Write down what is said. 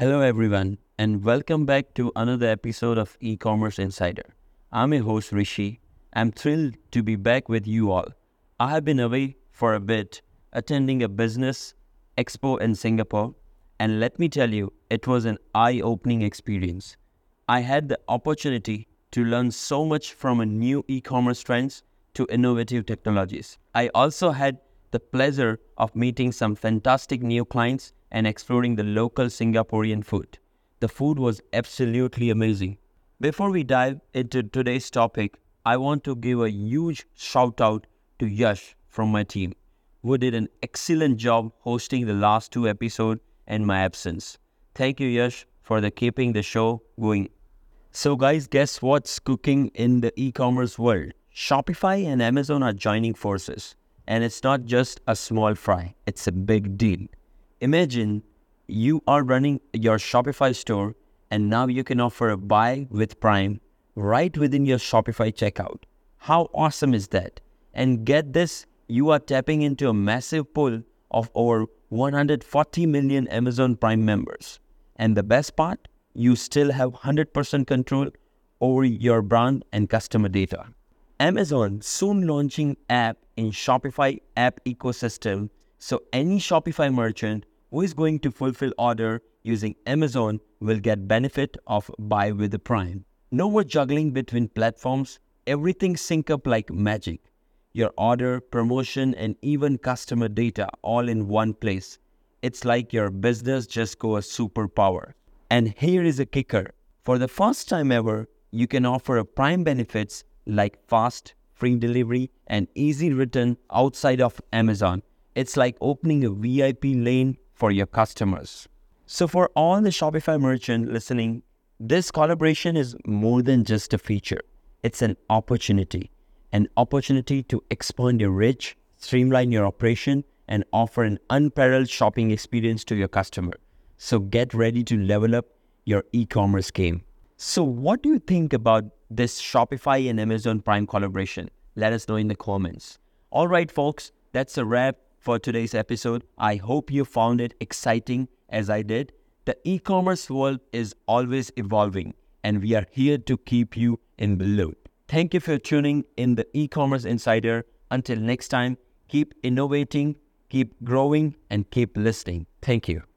Hello, everyone, and welcome back to another episode of E Commerce Insider. I'm your host, Rishi. I'm thrilled to be back with you all. I have been away for a bit, attending a business expo in Singapore, and let me tell you, it was an eye opening experience. I had the opportunity to learn so much from a new e commerce trends to innovative technologies. I also had the pleasure of meeting some fantastic new clients and exploring the local Singaporean food. The food was absolutely amazing. Before we dive into today's topic, I want to give a huge shout out to Yash from my team, who did an excellent job hosting the last two episodes in my absence. Thank you, Yash, for the keeping the show going. So, guys, guess what's cooking in the e commerce world? Shopify and Amazon are joining forces. And it's not just a small fry, it's a big deal. Imagine you are running your Shopify store and now you can offer a buy with Prime right within your Shopify checkout. How awesome is that? And get this, you are tapping into a massive pool of over 140 million Amazon Prime members. And the best part, you still have 100% control over your brand and customer data. Amazon soon launching app in Shopify app ecosystem so any Shopify merchant who is going to fulfill order using Amazon will get benefit of buy with the Prime. No more juggling between platforms, everything sync up like magic. Your order, promotion and even customer data all in one place. It's like your business just go a superpower. And here is a kicker. For the first time ever, you can offer a prime benefits like fast, free delivery, and easy return outside of Amazon. It's like opening a VIP lane for your customers. So, for all the Shopify merchant listening, this collaboration is more than just a feature, it's an opportunity. An opportunity to expand your reach, streamline your operation, and offer an unparalleled shopping experience to your customer. So, get ready to level up your e commerce game. So, what do you think about this Shopify and Amazon Prime collaboration? Let us know in the comments. All right, folks, that's a wrap for today's episode. I hope you found it exciting as I did. The e commerce world is always evolving, and we are here to keep you in the loop. Thank you for tuning in the e commerce insider. Until next time, keep innovating, keep growing, and keep listening. Thank you.